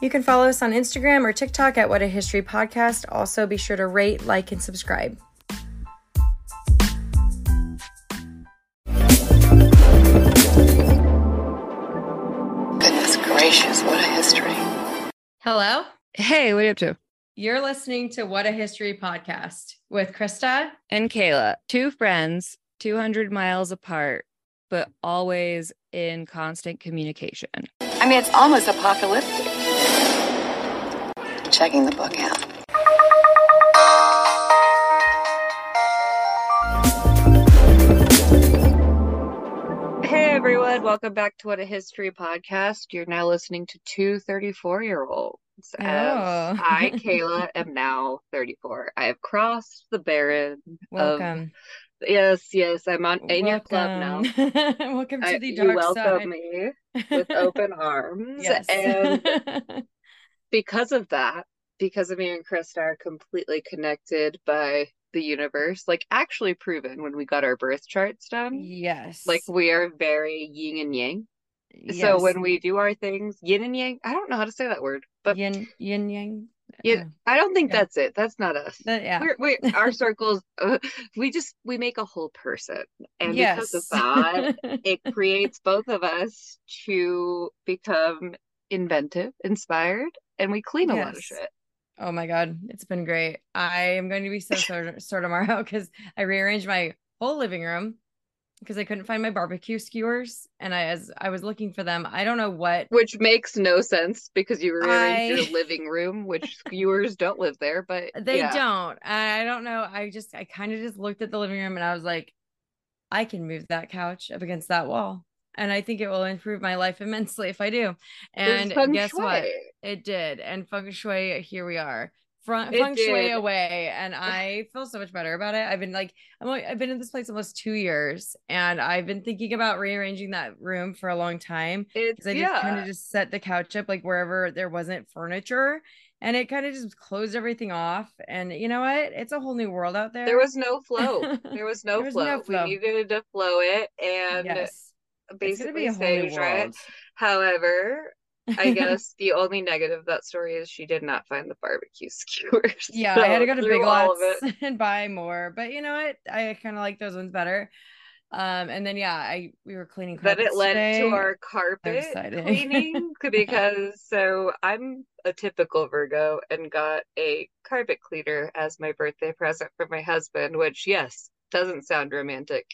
You can follow us on Instagram or TikTok at What a History Podcast. Also, be sure to rate, like, and subscribe. Goodness gracious, what a history. Hello. Hey, what are you up to? You're listening to What a History Podcast with Krista. And Kayla, two friends, 200 miles apart, but always in constant communication. I mean, it's almost apocalyptic. Checking the book out. Hey everyone, welcome back to What a History podcast. You're now listening to two 34 year olds. Oh. I, Kayla, am now 34. I have crossed the barren Welcome. of yes, yes, I'm on in your club now. Welcome. To I- the you welcome side. me with open arms. yes. And because of that, because of me and Krista are completely connected by the universe, like actually proven when we got our birth charts done. yes. Like we are very yin and yang. So when we do our things, yin and yang, I don't know how to say that word, but yin yin yang. Yeah, Oh, I don't think yeah. that's it. That's not us. that- yeah. We're, we our circles, uh, we just we make a whole person, and because of that, it creates both of us to become inventive, inspired, and we clean a lot of shit. Oh my God, it's been great. I am going to be so sore, sore tomorrow because I rearranged my whole living room because I couldn't find my barbecue skewers. And I, as I was looking for them, I don't know what. Which makes no sense because you rearranged I- your living room, which skewers don't live there, but They yeah. don't. I don't know. I just, I kind of just looked at the living room and I was like, I can move that couch up against that wall. And I think it will improve my life immensely if I do. And guess what? It did. And feng shui, here we are. Feng, feng shui away. And I feel so much better about it. I've been like, I'm, i've been in this place almost two years and I've been thinking about rearranging that room for a long time. It's Because I just kind of just set the couch up like wherever there wasn't furniture. And it kind of just closed everything off. And you know what? It's a whole new world out there. There was no flow. There was no There was flow. no flow. We needed to flow it and yes. It's basically be a whole new it. world. However, I guess the only negative of that story is she did not find the barbecue skewers. Yeah, I had to go to Big Lots and buy more. But you know what? I kind of like those ones better. Um, and then yeah, I we were cleaning Then it led today. to our carpet cleaning because so I'm a typical Virgo and got a carpet cleaner as my birthday present for my husband, which yes, doesn't sound romantic.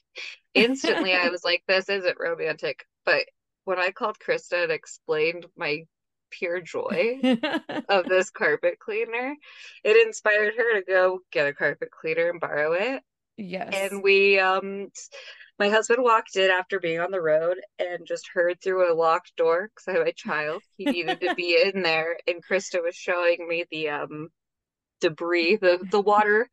Instantly, I was like, this isn't romantic. But when I called Krista and explained my pure joy of this carpet cleaner, it inspired her to go get a carpet cleaner and borrow it. yes. And we, um, my husband walked in after being on the road and just heard through a locked door because I have a child. He needed to be in there, and Krista was showing me the um debris, the the water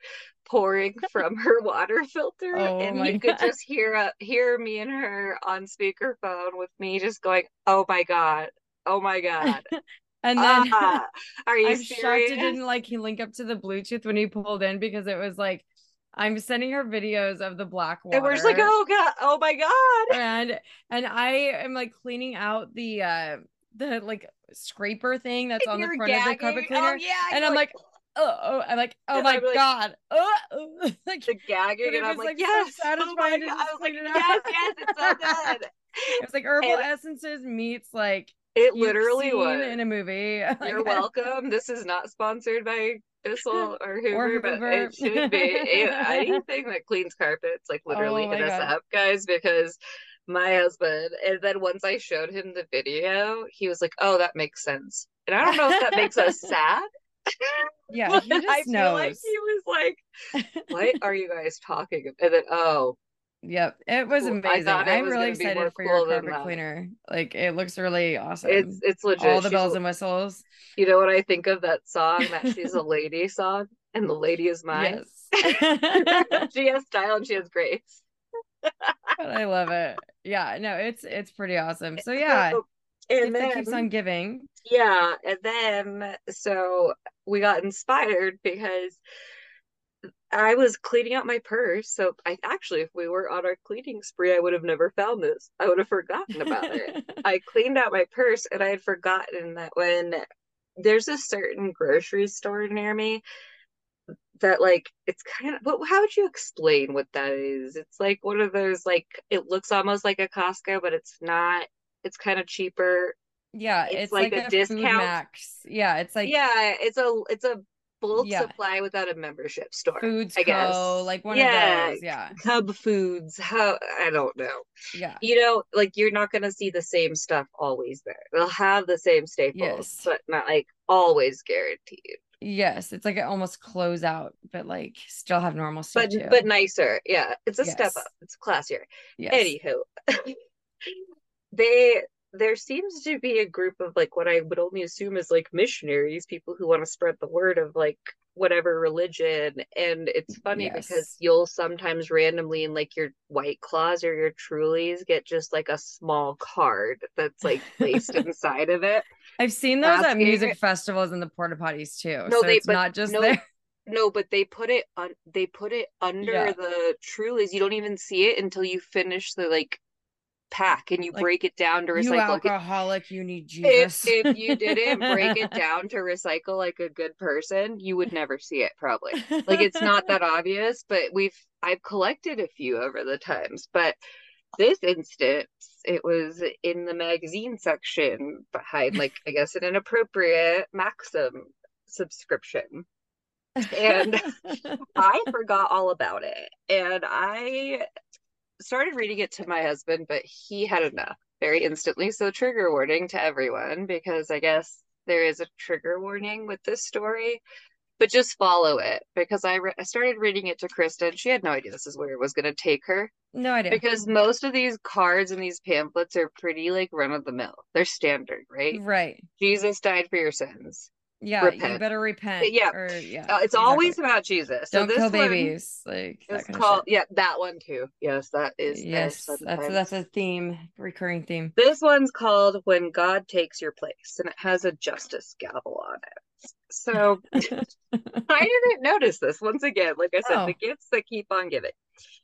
pouring from her water filter, Oh and you could God. just hear uh, hear me and her on speakerphone with me just going, "Oh my god, oh my god." and then Ah, are you I'm shocked it didn't like he link up to the Bluetooth when he pulled in because it was like I'm sending her videos of the black water. And we're just like, "Oh god, oh my god." and and I am like cleaning out the uh the like scraper thing that's on the front of the gagging. carpet Oh, cleaner. yeah, and I'm like, oh, oh, I'm like, oh And my like- god. Oh, oh. like the gagging, and I'm like, like, so yes, oh my satisfying god. I was like, yes, yes, it's so good. it was like herbal And- essences meets like It literally was. in a movie. You're welcome. This is not sponsored by Bissell or Hoover, but Hoover. it should be. Anything that cleans carpets, like oh literally Oh hit us God. up, guys, because my husband, and then once I showed him the video, he was like, "Oh, that makes sense." And I don't know if that makes us sad. Yeah, he just I feel like knows. he was like, "What are you guys talking?" about? And then, oh, Yep, it was Cool. I amazing. I'm was really excited for cool your carpet cleaner. Like it looks really awesome. it's it's legit. All the She's bells and whistles. You know what I think of that song? That she's a lady song, and the lady is mine. Yes. she has style and she has grace. But I love it. Yeah, no, it's it's pretty awesome. So yeah, and then keeps on giving. yeah, and then so we got inspired because I was cleaning out my purse. So I actually, if we were on our cleaning spree, I would have never found this. I would have forgotten about it. I cleaned out my purse and I had forgotten that when there's a certain grocery store near me that like it's kind of what how would you explain what that is it's like one of those like it looks almost like a costco but it's not it's kind of cheaper Yeah, It's it's, like like, a a, discount. Max. Yeah, it's like yeah it's a it's a bulk Yeah. supply without a membership store Foods I guess. Co, like one Yeah. of those. Yeah, cub foods how i don't know yeah, you know like you're not going to see the same stuff always there they'll have the same staples Yes. but not like always guaranteed yes. It's like an almost close out, but like still have normal stuff but too. but nicer yeah it's a step up it's classier yes. Anywho, they there seems to be a group of like what I would only assume is like missionaries, people who want to spread the word of like whatever religion. And it's funny because you'll sometimes randomly in like your white claws or your trulies get just like a small card that's like placed inside of it. I've seen those at music festivals and the porta potties too. No, so they- it's not just no, there. No, but they put it on they put it under Yeah. the trulies. You don't even see it until you finish the like pack and you Like, break it down to You recycle. Like, alcoholic, you need if if you didn't break it down to recycle like a good person, you would never see it probably. Like it's not that obvious, but we've I've collected a few over the times, but this instance it was in the magazine section behind like I guess an inappropriate Maxim subscription. and- I forgot all about it and I started reading it to my husband, but he had enough very instantly. So, trigger warning to everyone because I guess there is a trigger warning with this story, but just follow it because I, re- I started reading it to Kristen. She had no idea this is where it was going to take her no idea. because most of these cards and these pamphlets are pretty like run of the mill. They're standard, right? right. Jesus died for your sins. Yeah, you better repent. Yeah. Or yeah. Uh, it's exactly. always about Jesus. So don't this kill babies. Like It's called yeah, that one too. Yes, that is Yes, that's sometimes. that's a theme, recurring theme. This one's called When God Takes Your Place, and it has a justice gavel on it. So I didn't notice this once again. Like I said, Oh. the gifts that keep on giving.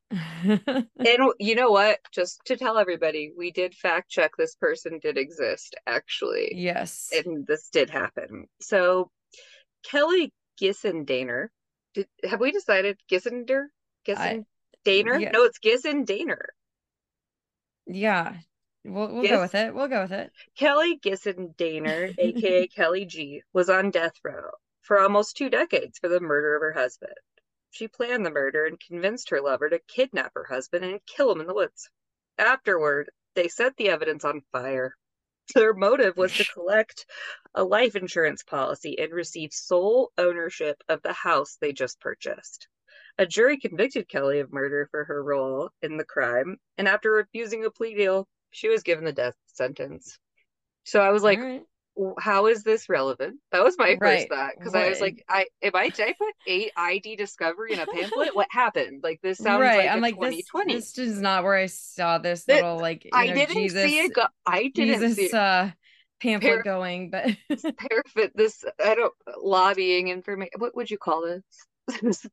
And you know what? Just to tell everybody, we did fact check this person did exist actually. yes. And this did happen. So Kelly Gissendaner, did have we decided Gissender? I- Gissendaner? yeah. No, it's Gissendaner. yeah. We'll we'll Yes. go with it. We'll go with it. Kelly Gissendaner, aka Kelly G, was on death row for almost two decades for the murder of her husband. She planned the murder and convinced her lover to kidnap her husband and kill him in the woods. Afterward, they set the evidence on fire. Their motive was to collect a life insurance policy and receive sole ownership of the house they just purchased. A jury convicted Kelly of murder for her role in the crime, and after refusing a plea deal, she was given the death sentence. So I was like, right. "W- how is this relevant? That was my Right, first thought because I was like, I if I did I put eight ID discovery in a pamphlet? What happened? Like this sounds right. like I'm like this. 2020. This is not where I saw this That- little like I know, didn't Jesus, see it. Go- I didn't see Jesus it. uh pamphlet going, but Perfect. This I don't lobbying information. What would you call this? this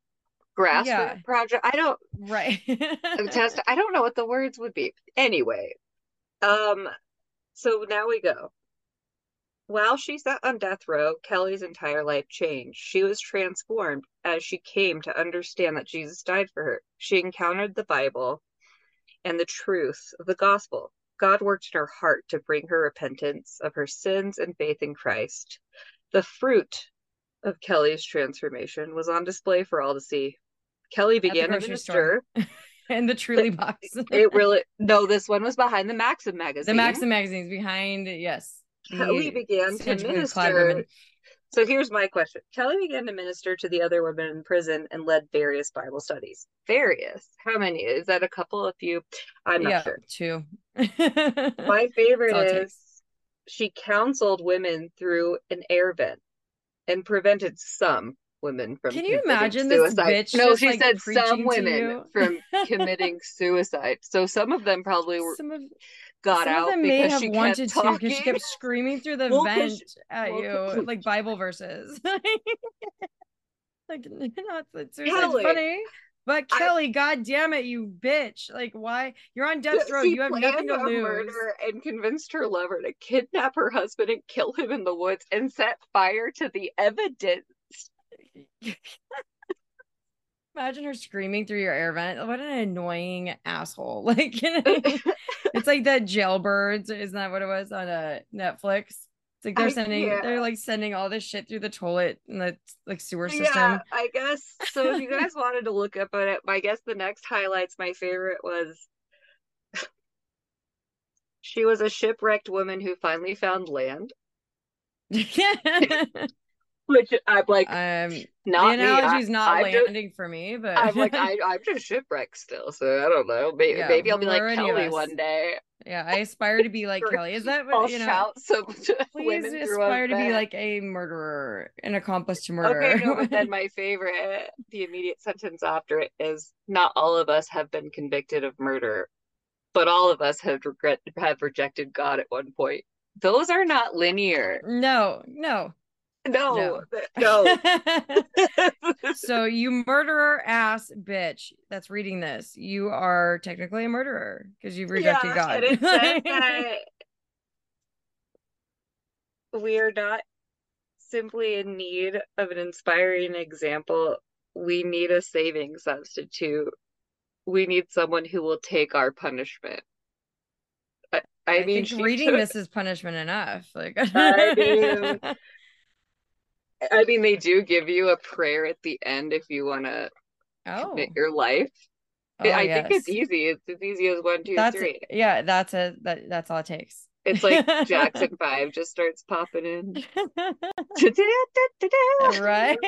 grassroots Yeah. project. I don't right. test. I don't know what the words would be. Anyway, um, so now we go. While she sat on death row, Kelly's entire life changed. She was transformed as she came to understand that Jesus died for her. She encountered the Bible and the truth of the gospel. God worked in her heart to bring her repentance of her sins and faith in Christ. The fruit of Kelly's transformation was on display for all to see. Kelly began to minister and the Truly box. it really no this one was behind the maxim magazine the Maxim magazine is behind yes. Kelly began to minister so here's my question. Kelly began to minister to the other women in prison and led various bible studies. Various? How many? Is that a couple? A few? I'm not yeah, sure. two. my favorite That's all it is she counseled women through an air vent and prevented some women from Can you imagine this suicide. bitch no she like, said some women from committing suicide. So some of them probably were Some of got some out of them may because have she wanted kept to because she kept screaming through the Well, vent she- at well, you like Bible verses. like, you know, it's, it's, it's Kelly, funny. But I- Kelly, god damn it, you bitch. Like, why you're on death row? You have nothing to lose. murder and convinced her lover to kidnap her husband and kill him in the woods and set fire to the evidence. Imagine her screaming through your air vent. What an annoying asshole. Like it's like that jailbirds, isn't that what it was on uh, Netflix? It's like they're I- sending yeah. they're like sending all this shit through the toilet and the like sewer system. Yeah, I guess. So if you guys wanted to look up on it, I guess the next highlights, my favorite was she was a shipwrecked woman who finally found land, which I'm like, um the not me. analogy's I, not just- landing for me, but I'm like, I, I'm just shipwrecked still, so I don't know. Maybe, Yeah, maybe I'll be like or any of Kelly one day. yeah, I aspire to be like Kelly. Is that I'll what you know? shout some Please aspire to be like a murderer, an accomplice to murder. Okay, no, but then my favorite, the immediate sentence after it is not all of us have been convicted of murder, but all of us have regret have rejected God at one point. Those are not linear. no, no. No, No. no. so you murderer ass bitch that's reading this, you are technically a murderer because you've rejected Yeah, God. And it says that we are not simply in need of an inspiring example. We need a saving substitute. We need someone who will take our punishment. I, I, I, mean, reading took- this is punishment enough. Like I mean, I mean, they do give you a prayer at the end if you want to oh, commit your life. oh, I think it's easy. It's as easy as one, two, That's three. yeah, that's a that that's all it takes. It's like Jackson Five just starts popping in. right?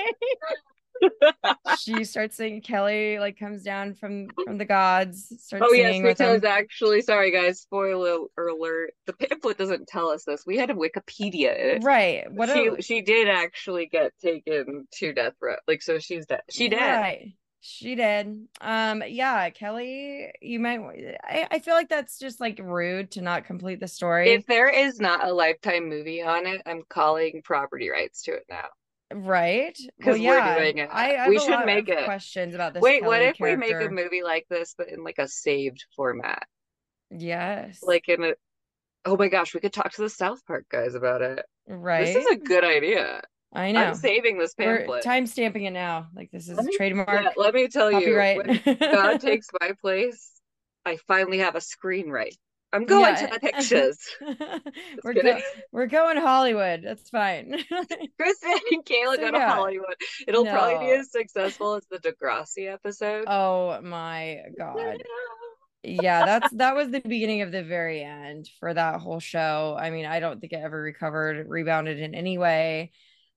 She starts singing Kelly like comes down from from the gods, starts Oh yes, because actually, sorry guys, spoiler alert. The pamphlet doesn't tell us this. We had a Wikipedia it. Right. What she a, she did actually get taken to death row. Like so, she's dead. She did. Right. She did. Um, yeah, Kelly, you might I, I feel like that's just like rude to not complete the story. If there is not a lifetime movie on it, I'm calling property rights to it now. Right? 'Cause Well, we're yeah. doing it. I, I We should make it. questions about this. Wait, what Kelly if we make a movie like this, but in like a saved format? Yes. Like in a. Oh my gosh, we could talk to the South Park guys about it. right. This is a good idea. I know. I'm saving this We're pamphlet. time stamping it now. Like this is Let me- trademark. Yeah, let me tell you, copyright. when God takes my place, I finally have a screenwrite. I'm going Yeah. to the pictures. we're go- we're going Hollywood. That's fine. Kristen and Kayla So, go to yeah. Hollywood. It'll probably be as successful as the Degrassi episode. oh my god. yeah that's that was the beginning of the very end for that whole show i mean i don't think it ever recovered rebounded in any way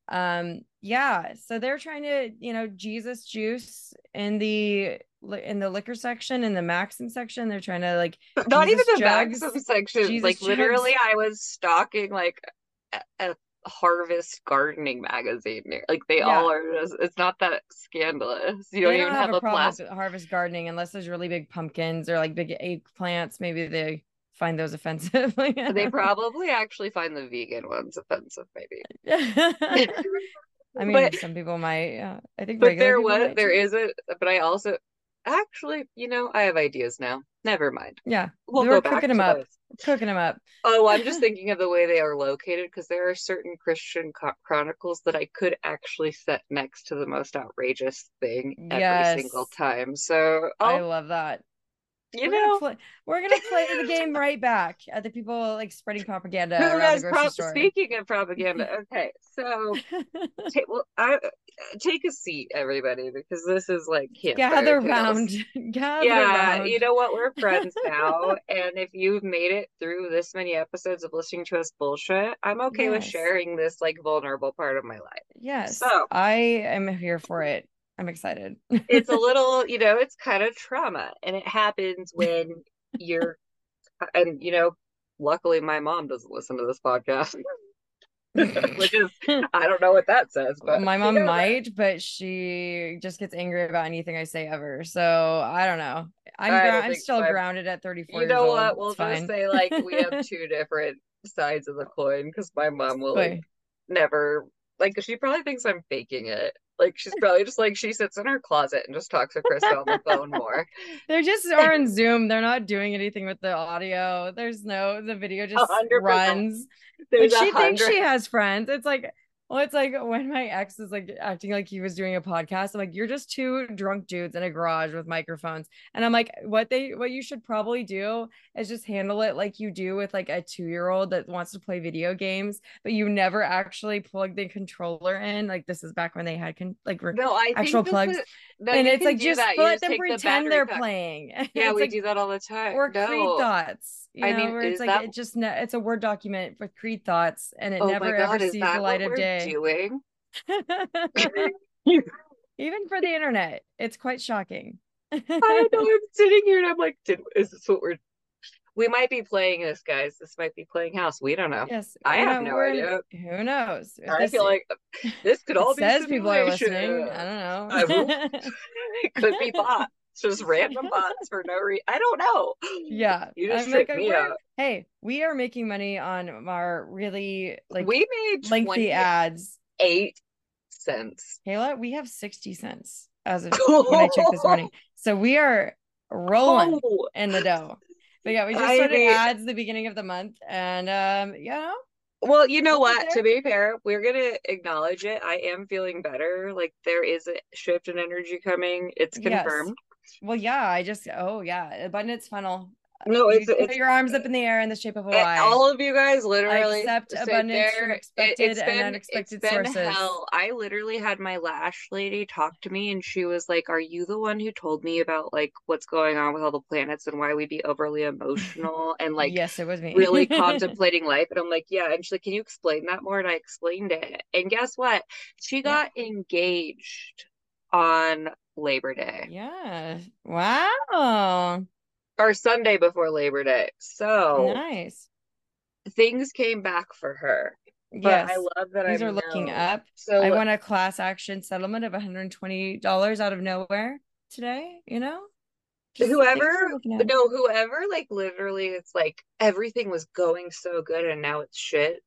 um yeah so they're trying to you know jesus juice in the in the liquor section in the maxim section they're trying to like Not even the jugs. Maxim section. Jesus like literally. I was stalking like a, a Harvest gardening magazine. Like they Yeah. all are. Just, it's not that scandalous. You don't even don't have, have a a problem plastic. with harvest gardening unless there's really big pumpkins or like big eggplants maybe they find those offensive They probably actually find the vegan ones offensive, maybe. I mean, But- some people might. Yeah, I think. But there was there too. is a but I also actually, you know, I have ideas now. Never mind. Yeah, We'll We were cooking them up. cooking them up. Oh, I'm just thinking of the way they are located because there are certain Christian co- chronicles that I could actually set next to the most outrageous thing every Yes. single time. So, I oh, love that. You we're know, gonna play. We're gonna play the game right back at the people like spreading propaganda who around has pro- store. speaking of propaganda, okay, so ta- well, I take a seat, everybody, because this is like Gather round. Gather round. Yeah, round. you know what? We're friends now. and if you've made it through this many episodes of listening to us bullshit, I'm okay with sharing this like vulnerable part of my life. Yes, So- I am here for it. I'm excited. It's a little, you know, it's kind of trauma. And it happens when you're, and, you know, luckily my mom doesn't listen to this podcast, which is, I don't know what that says, but my you mom know that. might, but she just gets angry about anything I say ever. So I don't know. I'm I don't grou- I'm think still my- grounded at 34 You know old. what? We'll It's just fine. say like we have two different sides of the coin because my mom will like never like she probably thinks I'm faking it. Like she's probably just like she sits in her closet and just talks to Krista on the phone more. They're just are in Zoom. They're not doing anything with the audio. There's no the video just 100%. runs. There's but a she thinks she has friends. It's like, well, it's like when my ex is like acting like he was doing a podcast. I'm like, you're just two drunk dudes in a garage with microphones. And I'm like, what they what you should probably do is just handle it like you do with like a two year old that wants to play video games, but you never actually plug the controller in. Like this is back when they had con- like re- No, I actual plugs. is- no, and it's like just that. Let them the pretend battery they're pack. playing. Yeah, we like, do that all the time. or no. Creed thoughts. You I know, mean, where it's like that- it just ne- it's a word document with Creed thoughts, and it oh never god, ever sees that the light what of day. doing? Even for the internet, it's quite shocking. I don't know. I'm sitting here and I'm like, did, is this what we're? We might be playing this, guys. This might be playing house. We don't know. Yes, I have know, no idea. Who knows? I this- feel like this could all be says people are listening. I don't I know. will- it could be bots, just random bots for no reason. I don't know. yeah, You just I'm like, me out. Hey, we are making money on our really like we made lengthy ads. eight cents. Kayla, we have 60 cents as of when I checked this morning. So we are rolling Oh, in the dough. But yeah, we just I started mean- ads the beginning of the month. And um, know, Well, you know what? To be fair, we're gonna acknowledge it. I am feeling better. Like there is a shift in energy coming. It's confirmed. Well, yeah, I just oh yeah, abundance funnel. No, You it's put it's your arms up in the air in the shape of a eh, all of you guys I literally accept sit abundance from there. It- expected and been- unexpected it's been sources. hell. I literally had my lash lady talk to me and she was like, Are you the one who told me about like what's going on with all the planets and why we'd be overly emotional and like yes, it was me. really contemplating life. And I'm like, yeah. And she's like, can you explain that more? And I explained it. And guess what? She got engaged on Labor Day yeah. Wow. or Sunday before Labor Day. So Nice. things came back for her. But Yes. I love that These I'm are looking known. up. So I won a class action settlement of $120 out of nowhere today, you know? Just whoever looking no whoever like literally it's like everything was going so good and now it's shit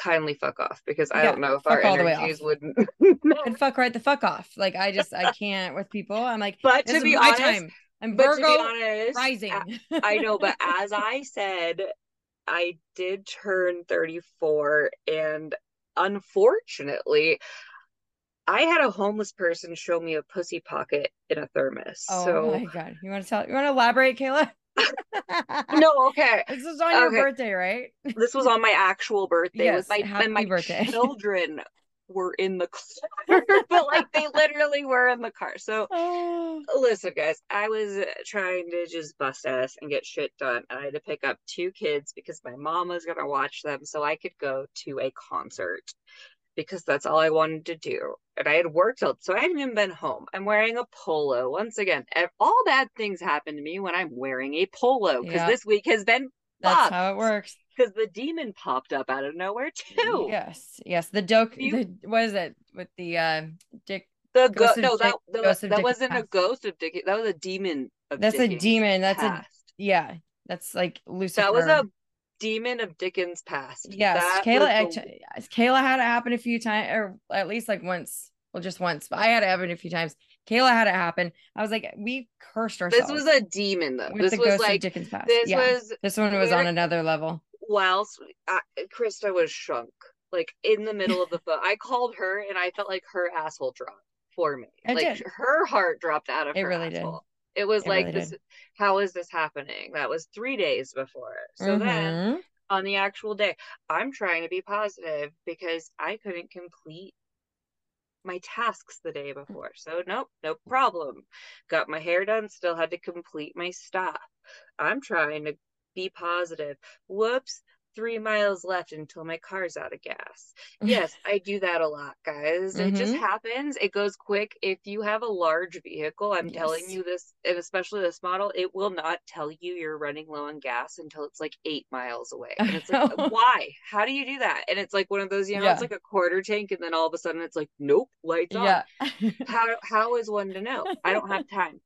kindly fuck off because i Yeah, don't know if fuck our all the way energies off. would and fuck right the fuck off. Like I just I can't with people. I'm like, but to be honest time. I'm but Virgo to be honest rising. a- I know, but as I said, I did turn 34 and unfortunately I had a homeless person show me a pussy pocket in a thermos. oh so my god. You want to tell you want to elaborate, Kayla? No, okay. This was on your birthday, right? This was on my actual birthday Yes, my happy and my birthday. children were in the car, but like they literally were in the car. So Oh, Listen, guys, I was trying to just bust ass and get shit done. And I had to pick up two kids because my mom was going to watch them so I could go to a concert because that's all I wanted to do. And I had worked out, so I hadn't even been home. I'm wearing a polo. Once again, all bad things happen to me when I'm wearing a polo because Yeah. this week has been that's how it works. because the demon popped up out of nowhere too. Yes, yes. The doke. You- The what is it with the uh, Dick? The go- Ghost no, that, Dick- that, that wasn't a ghost of Dick. That was a demon. Of That's a Dickens demon. That's a yeah. That's like Lucifer. That was a demon of Dickens past. Yes, That Kayla. act- Kayla had it happen a few times, or at least like once. Well, just once, but I had it happen a few times. Kayla had it happen. I was like, we cursed the- ourselves. this was a demon though. This the was like Dickens past. this yeah, was this one was on another level. whilst I, Krista was shrunk, like in the middle of the phone. I called her and I felt like her asshole dropped for me. It like did. her heart dropped out of It her really did. It was It like really this. did. How is this happening? That was three days before. So then Mhm. on the actual day. I'm trying to be positive because I couldn't complete my tasks the day before. So nope, no problem. Got my hair done, still had to complete my stuff. I'm trying to be positive. Whoops, three miles left until my car's out of gas. Yes, I do that a lot, guys. It just Mhm. happens. It goes quick. If you have a large vehicle, I'm telling you this, and especially this model, it will not tell you you're running low on gas until it's like eight miles away. And it's like, why? How do you do that? And it's like one of those, you know, it's like a quarter tank, and then all of a sudden it's like, nope, lights on. Yeah. How how is one to know? I don't have time.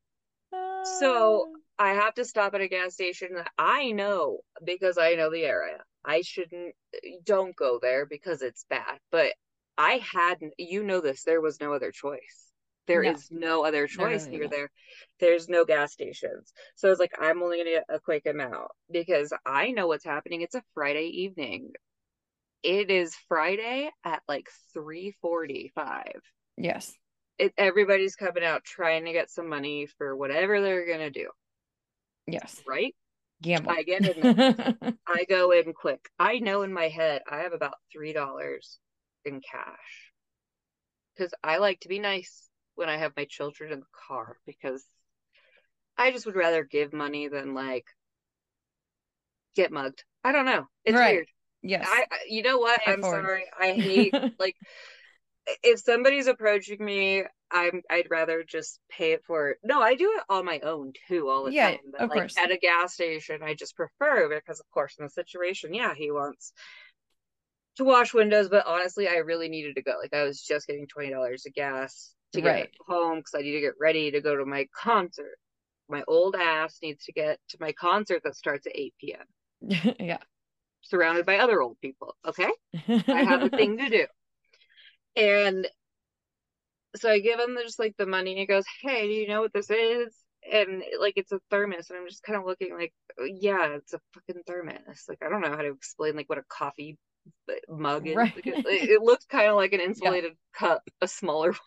So I have to stop at a gas station that I know because I know the area. I shouldn't eh, don't go there because it's bad. But I had, you know, this, there was no other choice. There is No. no other choice near there. There's no gas stations. So I was like, I'm only going to get a quick amount because I know what's happening. It's a Friday evening. It is Friday at like 3:45. Yes. It, everybody's coming out trying to get some money for whatever they're going to do, Yes. right? Gamble. I get in. I go in quick. I know in my head I have about three dollars in cash because I like to be nice when I have my children in the car because I just would rather give money than like get mugged. I don't know. It's Right. weird. yes. I I- you know what? Pay I'm forward. sorry. I hate like if somebody's approaching me, I'm I'd rather just pay it forward. No, I do it on my own too all the Yeah, time. But of like course. at a gas station, I just prefer because of course in the situation, yeah, he wants to wash windows, but honestly, I really needed to go. Like I was just getting twenty dollars of gas to get Right. home because I need to get ready to go to my concert. My old ass needs to get to my concert that starts at 8 p.m. yeah. surrounded by other old people. Okay. I have a thing to do. And so I give him just like the money and he goes, Hey, do you know what this is? And like it's a thermos. And I'm just kind of looking like, yeah, it's a fucking thermos. Like I don't know how to explain like what a coffee uh, mug is. Right. It, it looks kind of like an insulated cup, a smaller one.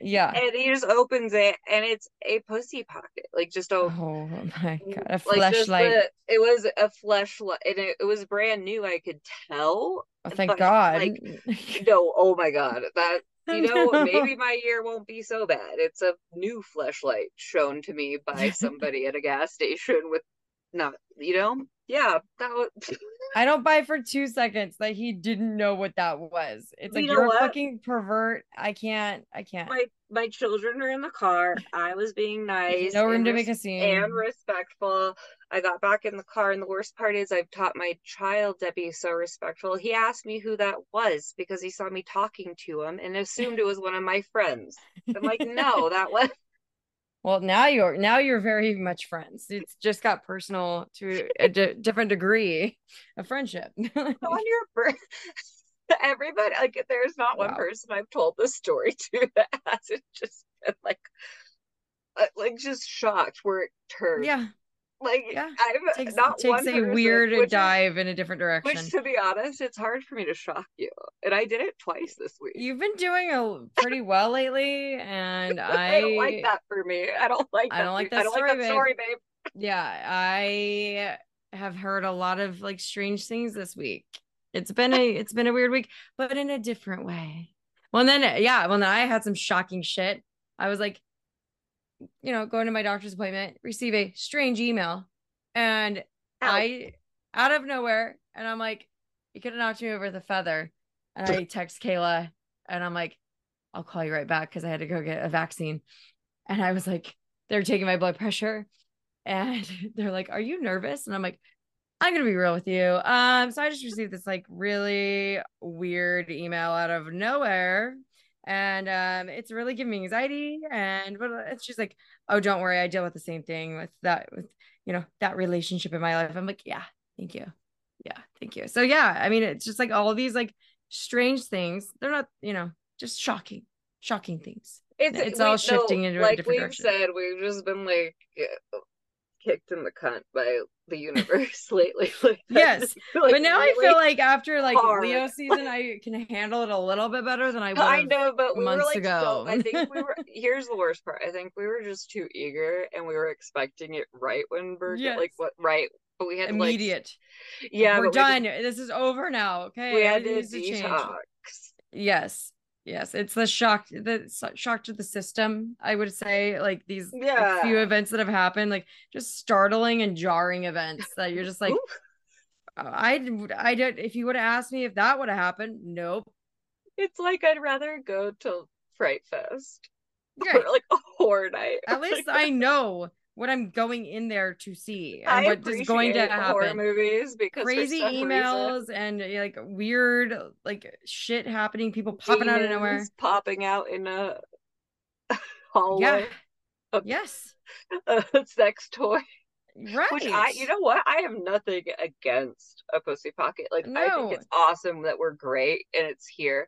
Yeah. And he just opens it and it's a pussy pocket. Like just a Oh my mm, god. A like flashlight. it was a fleshlight and it, it was brand new. I could tell. Oh, thank but, God. like, No, oh my god. That you know, No. maybe my year won't be so bad. It's a new fleshlight shown to me by somebody at a gas station with not, you know? Yeah, that was I don't buy for two seconds that he didn't know what that was. It's You like you're what? a fucking pervert. I can't. I can't. my my children are in the car. I was being nice. no room to make a scene. and respectful. I got back in the car, and the worst part is I've taught my child to be so respectful. He asked me who that was because he saw me talking to him and assumed it was one of my friends. I'm like, no, that was Well, now you're now you're very much friends. It's just got personal to a different degree of friendship. on your birth. Everybody, like, there's not one person I've told this story to that hasn't just been like, uh, like just shocked where it turned. yeah, like yeah. I've takes not takes one a person, weird which dive in a different direction. Which, to be honest, it's hard for me to shock you, and I did it twice this week. You've been doing a pretty well lately, and I, I don't like that for me. I don't like. I don't like that I don't story, like that babe. story, babe. yeah, I have heard a lot of like strange things this week. It's been a it's been a weird week, but in a different way. Well, then yeah, well, then I had some shocking shit. I was like, you know, going to my doctor's appointment, receive a strange email, and Ow. I out of nowhere, and I'm like, you could have knocked me over with a feather. And I text Kayla, and I'm like, I'll call you right back because I had to go get a vaccine. And I was like, they're taking my blood pressure, and they're like, "Are you nervous?" And I'm like, "I'm gonna be real with you." Um, so I just received this like really weird email out of nowhere, and um, it's really giving me anxiety. And but it's just like, "Oh, don't worry, I deal with the same thing with that with you know that relationship in my life." I'm like, "Yeah, thank you, yeah, thank you." So yeah, I mean, it's just like all these like strange things. They're not, you know, just shocking, shocking things. It's It's all shifting into a like different we've direction. said, we've just been like kicked in the cunt by the universe lately. Like, Yes, like, but now I feel like after like hard. Leo season, I can handle it a little bit better than I would. kind of, but we were months like ago. so. I think we were. Here's the worst part. I think we were just too eager, and we were expecting it right when Virgo, Yes. like what right. But we had to, like, immediate. yeah, we're but we done. this is over now. Okay, We had to Everything needs change. Yes, yes. It's the shock, the shock to the system. I would say, like these Yeah. few events that have happened, like just startling and jarring events that you're just like, I, I don't. If you would have asked me if that would have happened, nope. It's like I'd rather go to Fright Fest Right. or like a horror night. At least I know what I'm going in there to see and I what is going to happen. movies because Crazy some reason, emails and like weird like shit happening, people popping out of nowhere. popping out in a hallway. Yeah. Yes. a sex toy. Right. Which I, you know what? I have nothing against a pussy pocket. Like I think it's awesome that we're great and it's here.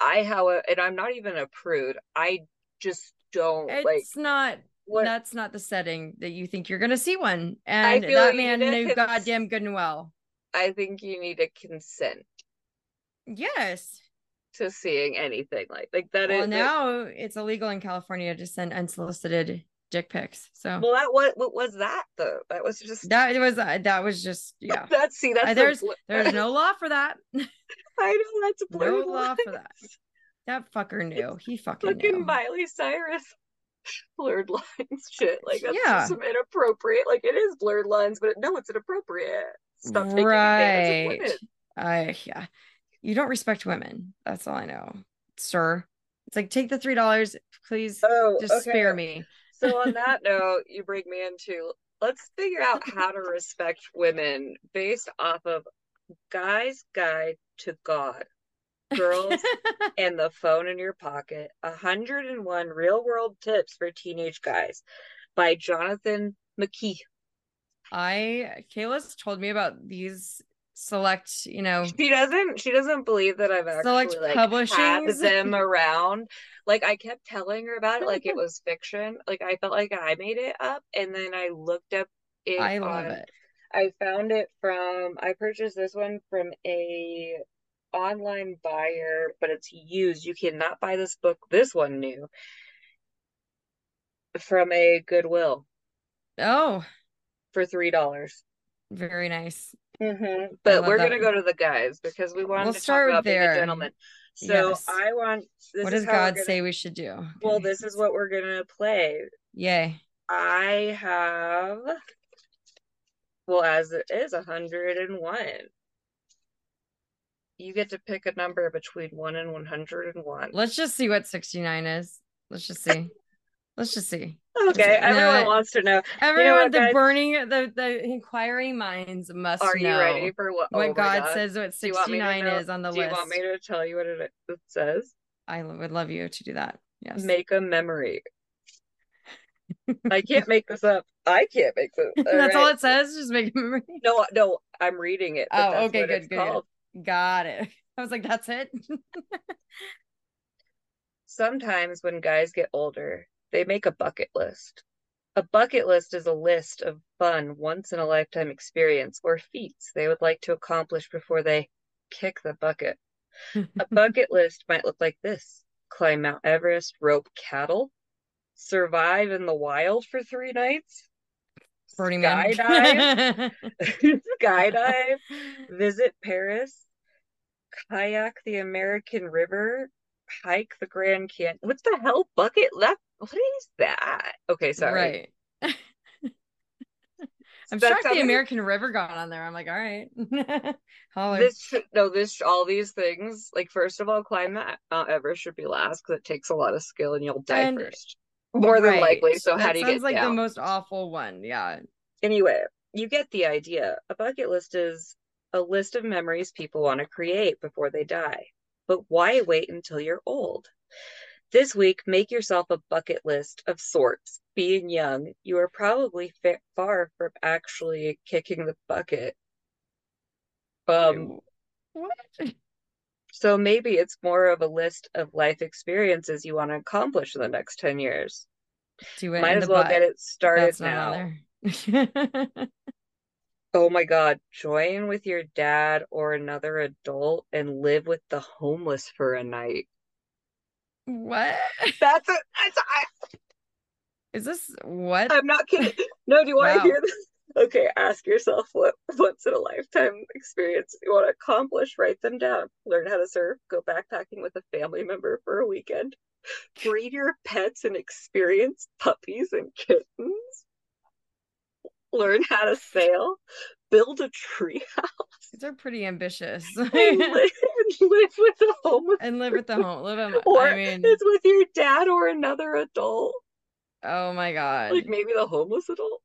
I how and I'm not even a prude. I just don't It's like not what that's not the setting that you think you're gonna see one. And that you man to knew cons- goddamn good and well. I think you need a consent Yes. to seeing anything like like that Well, is- now it's illegal in California to send unsolicited dick pics. So well that what what was that though? That was just that it was uh, that was just yeah. that's see that's Uh, there's bl- there's no law for that. I know that's a no law for that. That fucker knew. He fucking Fucking knew. Miley Cyrus blurred lines shit. Like that's Yeah. just some inappropriate. Like it is blurred lines, but no, it's inappropriate. Stop taking advantage of Right. women. I yeah. You don't respect women. That's all I know, sir. It's like take the three dollars, please. Oh, just okay. spare me. So on that note, you bring me into let's figure out how to respect women based off of Guy's Guide to God. Girls and the phone in your pocket 101 real world tips for teenage guys by Jonathan McKee. I Kayla's told me about these select, you know, She doesn't she doesn't believe that I've actually Select like had publishings? them around. Like I kept telling her about it like it was fiction. Like I felt like I made it up and then I looked up it I love on- it. I found it from I purchased this one from a online buyer, but it's used. You cannot buy this book, this one new, from a Goodwill Oh, for three dollars. very nice. Mm-hmm. But we're gonna go to the guys because we want We'll to start talk about being a gentleman. So Yes. I want. This what does God gonna- say we should do? Well, this is what we're gonna play. Yay. I have. Well, as it is, 101. You get to pick a number between 1 and 101. Let's just see what 69 is. Let's just see. Let's just see. Okay, You know everyone what? wants to know. Everyone, what, the guys? burning, the the inquiring minds must know. Are you know ready for what, oh what oh my God, God. says what Do you to 69 is on the list? Do you want me to tell you what it, it says? I would love you to do that. Yes. Make a memory. I can't make this up. I can't make this. That's all it says. Just make a memory. No, no, I'm reading it. Oh, okay, what good, good, good. Got it. I was like, that's it. Sometimes when guys get older, they make a bucket list. A bucket list is a list of fun, once in a lifetime experience or feats they would like to accomplish before they kick the bucket. A bucket list might look like this climb Mount Everest, rope cattle, survive in the wild for three nights, Burning skydive, skydive, visit Paris, kayak the American River, hike the Grand Canyon. What the hell, bucket? That what is that? Okay, sorry. Right. I'm shocked the American River got on there. I'm like, all right. This no, this all these things. Like first of all, climb Mount uh, Mount Everest should be last because it takes a lot of skill and you'll die And- first. More than Right. likely. So how do you sounds get like down? the most awful one. Yeah. Anyway, you get the idea. A bucket list is a list of memories people want to create before they die. But why wait until you're old? This week, make yourself a bucket list of sorts. Being young, you are probably fa- far from actually kicking the bucket. Um, what? so maybe it's more of a list of life experiences you want to accomplish in the next 10 years. Do it Might as well butt. get it started now. Oh my God, join with your dad or another adult and live with the homeless for a night. what That's a, That's I, is this? What? I'm not kidding. No, do you want Wow. to hear this? Okay, ask yourself what once in a lifetime experience you want to accomplish. Write them down. Learn how to surf. Go backpacking with a family member for a weekend. Breed your pets and experience puppies and kittens. Learn how to sail. Build a tree house. These are pretty ambitious. and live, live with a homeless and live with the home. Live in. or I mean, it's with your dad or another adult, oh my god. like maybe the homeless adult.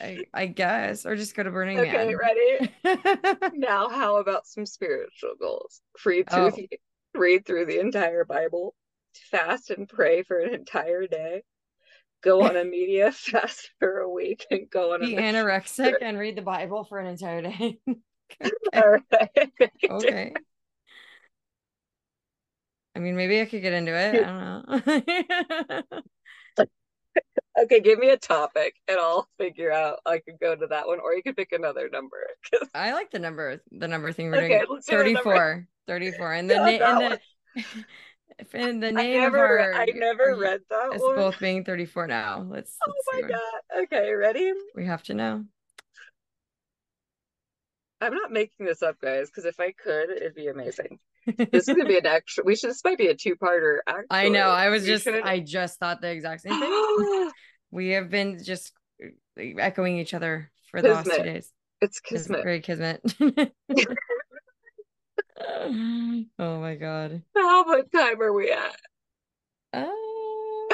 I I guess, or just go to Burning Okay, Man. ready? Now, how about some spiritual goals? Read through Oh. the read through the entire Bible, fast and pray for an entire day, go on a media fast for a week, and go on a Be mission anorexic trip. and read the Bible for an entire day. All right. okay. I mean, maybe I could get into it. I don't know. Okay, give me a topic and I'll figure out I could go to that one, or you could pick another number. I like the number, the number thing we're Okay, doing. let's do the number. 34. 34. And the name that and the in the I never, of our I never read that it's one. both being 34 now. Let's, Oh let's my god. Okay, ready? we have to know. I'm not making this up, guys, because if I could, it'd be amazing. This is gonna be an extra. We should. This might be a two-parter. Actually, I know. I was We just should- I just thought the exact same thing. we have been just echoing each other for the last two days. it's It's kismet. very kismet. oh my god. How much time are we at? Uh,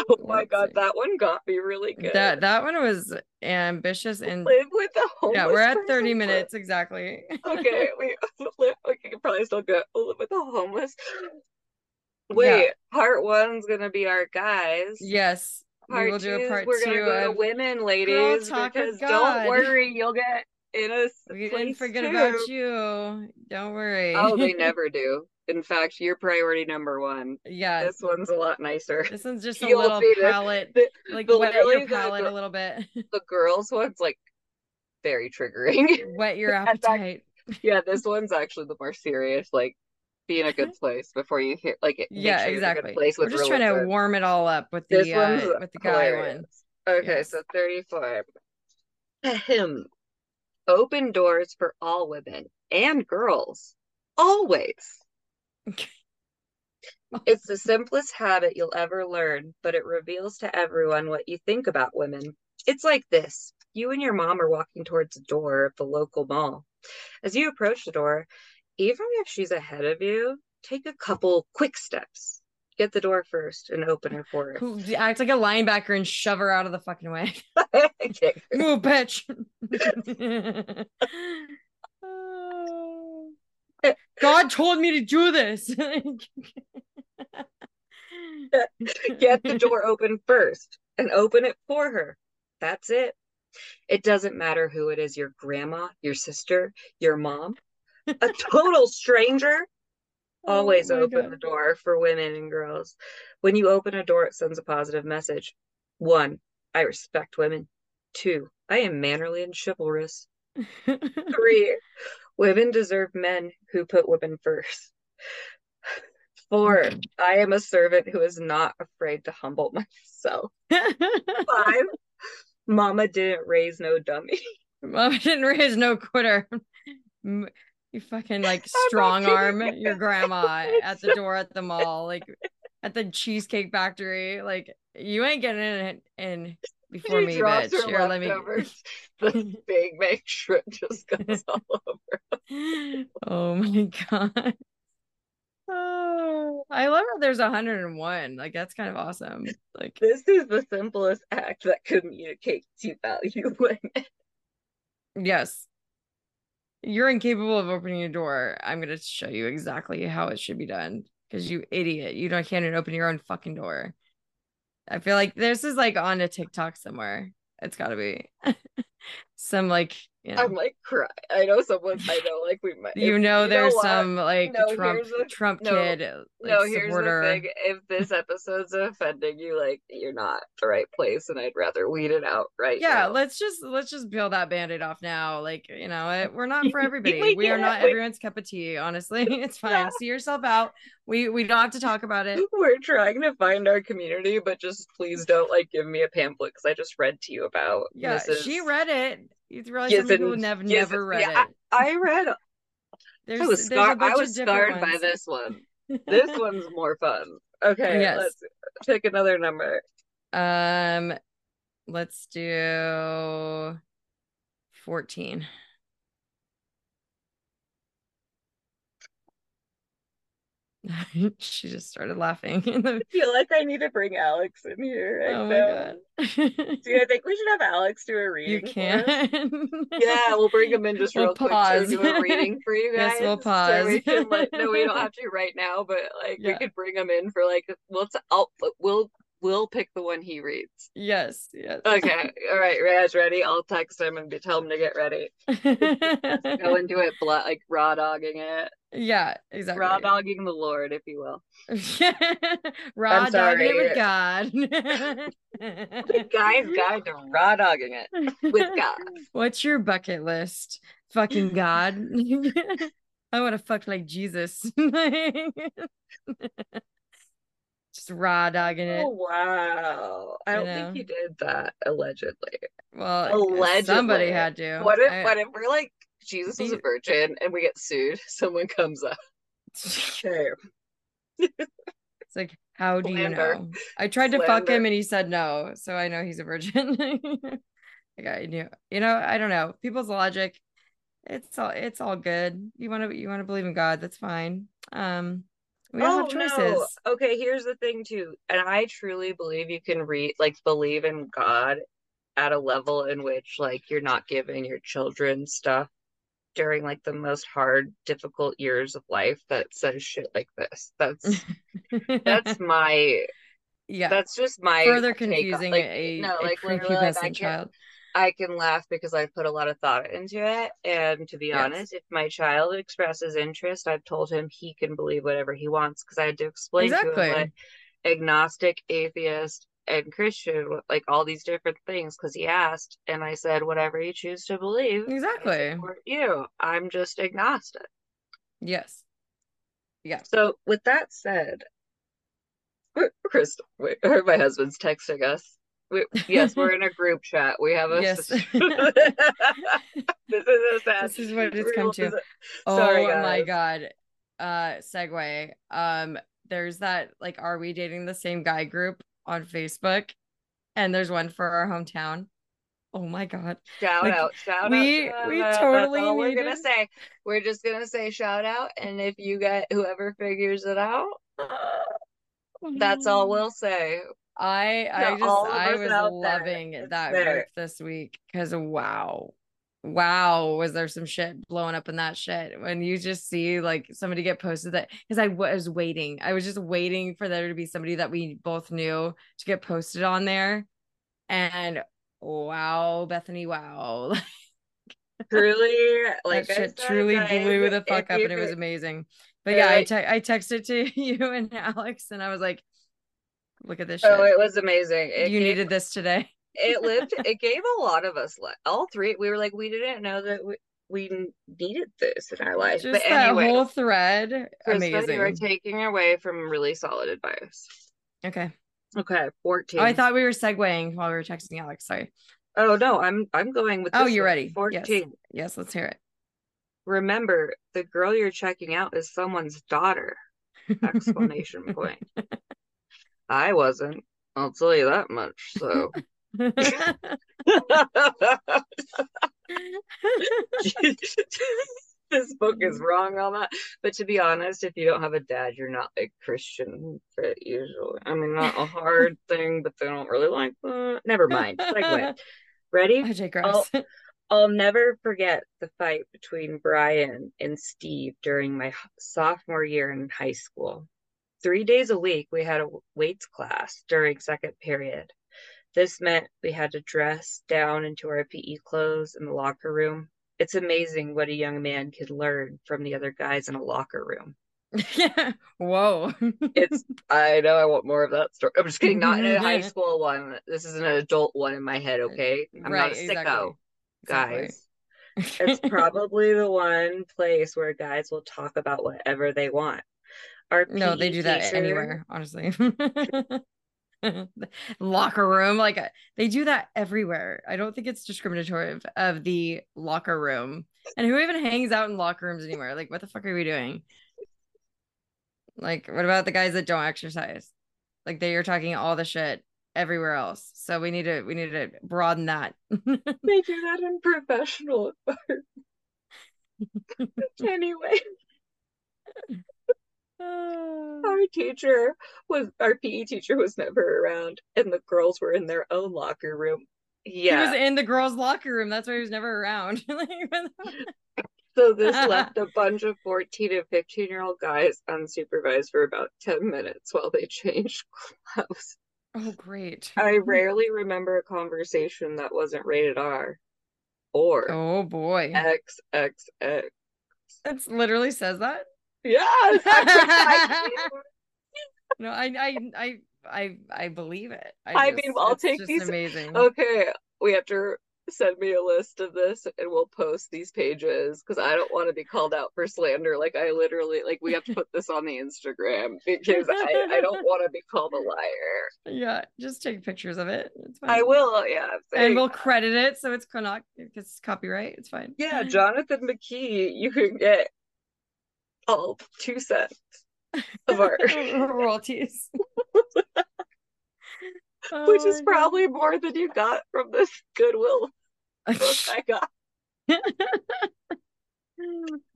Oh my god, that one got me really good. that that one was ambitious and live with the homeless yeah, we're at 30 for- minutes exactly. Okay, we live. We can probably still go live with a homeless. Wait, part one's gonna be our guys. yes. We Part will do a two, part we're gonna two go to women, ladies, because don't worry, you'll get in a we didn't forget too. about you. Don't worry. Oh, they never do. In fact, you're priority number one. yeah. This one's a lot nicer. This one's just a You'll little see palette, The, like the- wet your the- the- a little bit, the girls one's like very triggering. whet your appetite. yeah, this one's actually the more serious. Like, be in a good place before you hear. Like, Yeah, sure you're in a good exactly. place We're just trying to warm it all up with This the one's uh, with the guy hilarious. one. Okay, Yes. so 35. Ahem. Open doors for all women and girls. Always. It's the simplest habit you'll ever learn, but it reveals to everyone what you think about women. It's like this. You and your mom are walking towards the door of the local mall. As you approach the door, even if she's ahead of you, take a couple quick steps. Get the door first and open her for her. Act like a linebacker and shove her out of the fucking way. Okay. Move, bitch. God told me to do this. Get the door open first and open it for her. That's it. It doesn't matter who it is your grandma, your sister, your mom, a total stranger. Oh always Oh my open God. the door for women and girls. When you open a door, it sends a positive message. One, I respect women. Two, I am mannerly and chivalrous. Three, women deserve men who put women first. Four, I am a servant who is not afraid to humble myself. Five, Mama didn't raise no dummy. Mama didn't raise no quitter. You fucking like strong arm your grandma at the door at the mall, like at the cheesecake factory. Like you ain't getting in in before She me, drops bitch. her Here, let me. The big make shrimp just goes all over. oh my god. Oh, I love how there's 101. Like that's kind of awesome. Like This is the simplest act that communicates you value women. yes. You're incapable of opening a door. I'm gonna show you exactly how it should be done. Because you idiot. You don't can't even open your own fucking door. I feel like this is like on a TikTok somewhere. It's gotta be some like you know I'm like cry. I know someone. I know, like we might. you know there's some like No, Trump the- Trump no, kid uh, like, no, here's supporter. the thing. If this episode's offending you, like you're not the right place, and I'd rather weed it out right yeah now. let's just let's just peel that band-aid off now like you know it, we're not for everybody Like, we are not everyone's cup of tea honestly it's fine Yeah. see yourself out we we don't have to talk about it We're trying to find our community, but just please don't like give me a pamphlet because I just read to you about. yeah she read it you realize Yes, some people and- have yes, never read yeah, it I read. there's, I was bunch I was scarred by this one. This one's more fun. Okay, Yes. let's pick another number. um let's do 14 she just started laughing I feel like I need to bring Alex in here. Right oh now. my god Do you think we should have Alex do a reading? for us? can Yeah, we'll bring him in just We'll real quick to do a reading for you guys. Yes, we'll So we pause. can, like, no, we don't have to right now, but like Yeah. we could bring him in for like we'll t- I'll, we'll we'll pick the one he reads. yes yes Okay, all right, Raj, ready? I'll text him and be, tell him to get ready. Go into it, bla- like raw dogging it. Yeah, exactly. Raw dogging the Lord, if you will. raw I'm dogging it sorry. with God. The guy's guide to raw dogging it with God. What's your bucket list? Fucking God. I want to fuck like Jesus. Just raw dogging it. Oh wow! I You don't know. think he did that allegedly. Well, Allegedly. somebody had to. What if I- what if we're like Jesus was a virgin and we get sued? Someone comes up. Okay. It's like, how do you know? I tried to fuck him and he said no, so I know he's a virgin. like I knew, you know, I don't know. People's logic, it's all it's all good. You want to you want to believe in God, that's fine. Um, we all have choices. Oh, no. Okay, here's the thing too. And I truly believe you can read like believe in God at a level in which like you're not giving your children stuff during like the most hard, difficult years of life that says shit like this. That's that's my yeah. that's just my Further confusing like, a, no, a like literally like I prepubescent can child. I can laugh because I put a lot of thought into it. And to be Yes. honest, if my child expresses interest, I've told him he can believe whatever he wants because I had to explain to him Exactly. what agnostic, atheist, and Christian, like all these different things, because he asked, and I said, whatever you choose to believe, Exactly. you. I'm just agnostic. Yes. Yeah. So, with that said, Krista, wait, I heard my husband's texting us. We, yes, we're in a group chat. We have a. Yes. this is a sad. This is what it's come to. Oh Sorry, my god. Uh segue. Um there's that like are we dating the same guy group on Facebook? And there's one for our hometown. Oh my god. Shout Like, out, shout we- out. shout we totally That's all we're gonna say. We're just gonna say shout out, and if you get whoever figures it out, that's all we'll say. I I just I was there, loving that group this week because wow. Wow, was there some shit blowing up in that shit when you just see like somebody get posted that because I was waiting. I was just waiting for there to be somebody that we both knew to get posted on there. And wow, Bethany, wow. Truly, like that shit truly blew the fuck up and it was amazing. But Yeah, I te- I texted to you and Alex and I was like, look at this oh, shit. Oh, it was amazing. It you gave- needed this today. It lived. It gave a lot of us, li- all three. We were like, we didn't know that we, we needed this in our life. Just but anyway, whole thread. Amazing. you are taking away from really solid advice. okay. Okay, fourteen. Oh, I thought we were segueing while we were texting Alex. Sorry. Oh no, I'm I'm going with. Oh, you're one. ready. Yes. Fourteen. Yes, let's hear it. Remember, the girl you're checking out is someone's daughter! Exclamation point. I wasn't. I'll tell you that much. So. this book is wrong on that. But to be honest, if you don't have a dad, you're not a Christian fit usually. I mean, not a hard thing, but they don't really like that. Never mind. Segue. Ready? Oh, Jay Gross. I'll never forget the fight between Brian and Steve during my sophomore year in high school. Three days a week, we had a weights class during second period. This meant we had to dress down into our PE clothes in the locker room. It's amazing what a young man can learn from the other guys in a locker room. Whoa. It's, I know I want more of that story. I'm just kidding, not in a high school one. This is an adult one in my head, okay? I'm not a Right, sicko, exactly. Exactly. guys. It's probably the one place where guys will talk about whatever they want. Our no, they do that teacher- anywhere, honestly. locker room, like uh, they do that everywhere. I don't think it's discriminatory of, of the locker room. And who even hangs out in locker rooms anymore? Like, what the fuck are we doing? Like, what about the guys that don't exercise? Like they are talking all the shit everywhere else. So we need to we need to broaden that. They do that in professional anyway. Our teacher was our PE teacher was never around, and the girls were in their own locker room. Yeah, he was in the girls' locker room. That's why he was never around. Like, what the- so this left a bunch of 14 and 15 year old guys unsupervised for about 10 minutes while they changed clothes. oh, great. I rarely remember a conversation that wasn't rated R or Oh boy. X X X. It literally says that. Yes. I, no, I, I, I, I, I believe it. I just- mean, I'll take these- Amazing. okay, we have to send me a list of this and we'll post these pages because I don't want to be called out for slander. Like I literally like we have to put this on the Instagram because I, I don't want to be called a liar. Yeah, just take pictures of it. It's fine. I will, yeah. And we'll credit it so it's cannot it's copyright. It's fine. yeah, Jonathan McKee, you can get all two cents of our royalties. Oh which is oh God. probably more than you got from this Goodwill book I got.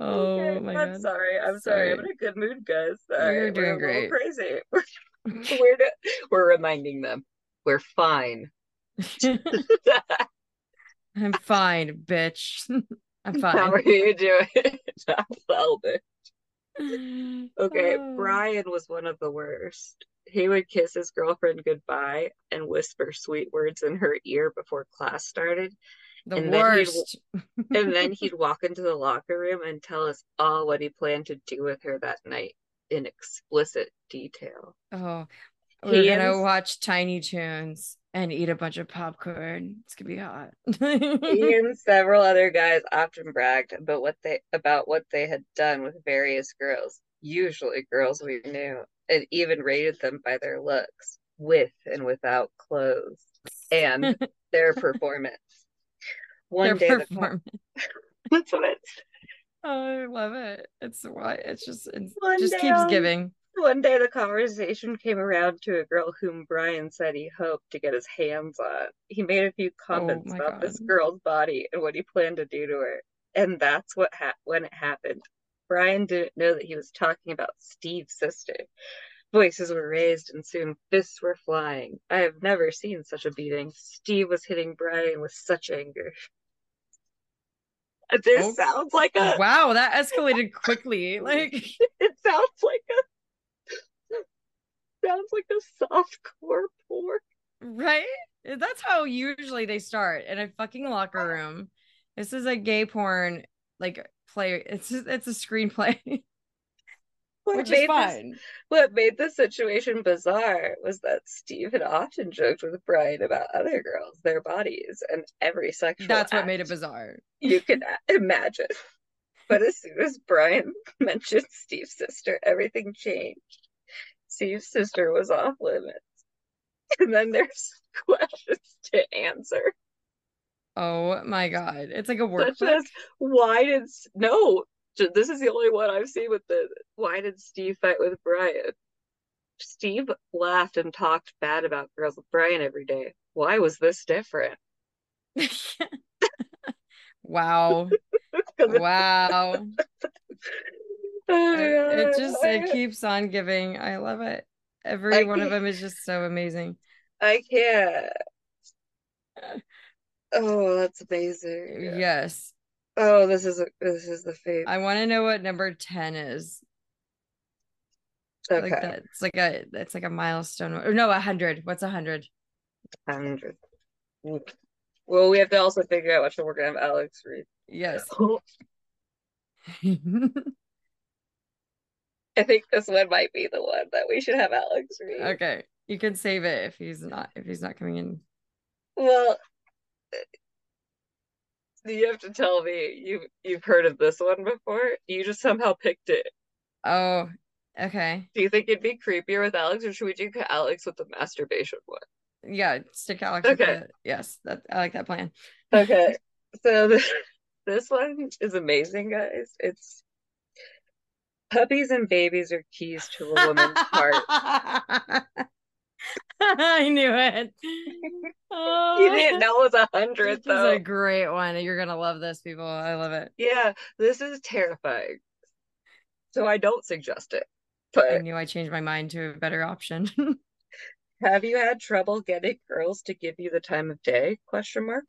oh Okay, my I'm god. sorry. I'm sorry. I'm in a good mood, guys. Sorry. You're doing we're great. crazy. We're, we're, we're reminding them we're fine. I'm fine, bitch. I'm fine. How are you doing? I'm well, bitch. Okay, Oh. Brian was one of the worst. He would kiss his girlfriend goodbye and whisper sweet words in her ear before class started. The and then he'd- worst. And then he'd walk into the locker room and tell us all what he planned to do with her that night in explicit detail. Oh, we're He gonna and- watch Tiny Toons and eat a bunch of popcorn. It's gonna be hot. He and several other guys often bragged about what they about what they had done with various girls, usually girls we knew, and even rated them by their looks, with and without clothes, and their performance. One Their day, the performance. that's what it's. Oh, I love it. It's why it's just it One just keeps on- giving. One day, the conversation came around to a girl whom Brian said he hoped to get his hands on. He made a few oh comments my about this girl's body and what he planned to do to her, and that's what ha- when it happened. Brian didn't know that he was talking about Steve's sister. Voices were raised and soon fists were flying. I have never seen such a beating. Steve was hitting Brian with such anger. This Oh. sounds like a Wow, that escalated quickly. Like it sounds like a sounds like a softcore porn. Right? That's how usually they start in a fucking locker room. This is a gay porn like play. It's just, it's a screenplay, What which is made this fine. what made the situation bizarre was that Steve had often joked with Brian about other girls, their bodies, and every sexual That's what made it bizarre. you can imagine. But as soon as Brian mentioned Steve's sister, everything changed. Steve's sister was off limits. And then there's questions to answer. Oh my god, it's like a such as why did no this is the only one i've seen with the why did steve fight with brian steve laughed and talked bad about girls with brian every day why was this different wow. wow. Oh it, it just it keeps on giving. I love it. Every I one of can't- them is just so amazing. i can't oh that's amazing Yes, oh this is a, this is the fate I want to know what number ten is. okay Like that. It's like a it's like a milestone. Or no, a hundred. What's a hundred? 100 well we have to also figure out which one we're gonna have alex read Yes. i think this one might be the one that we should have alex read okay. You can save it if he's not if he's not coming in. Well, you have to tell me you you've heard of this one before. You just somehow picked it. Oh, okay. Do you think it'd be creepier with Alex, or should we do Alex with the masturbation one? Yeah, stick Alex. with Okay. the- yes, that I like that plan. Okay, so this, this one is amazing, guys. It's puppies and babies are keys to a woman's heart. I knew it. Oh, You didn't know it was a hundred This is a great one. You're gonna love this, people. I love it. Yeah, this is terrifying. So I don't suggest it. But I knew I changed my mind to a better option. Have you had trouble getting girls to give you the time of day? Question mark.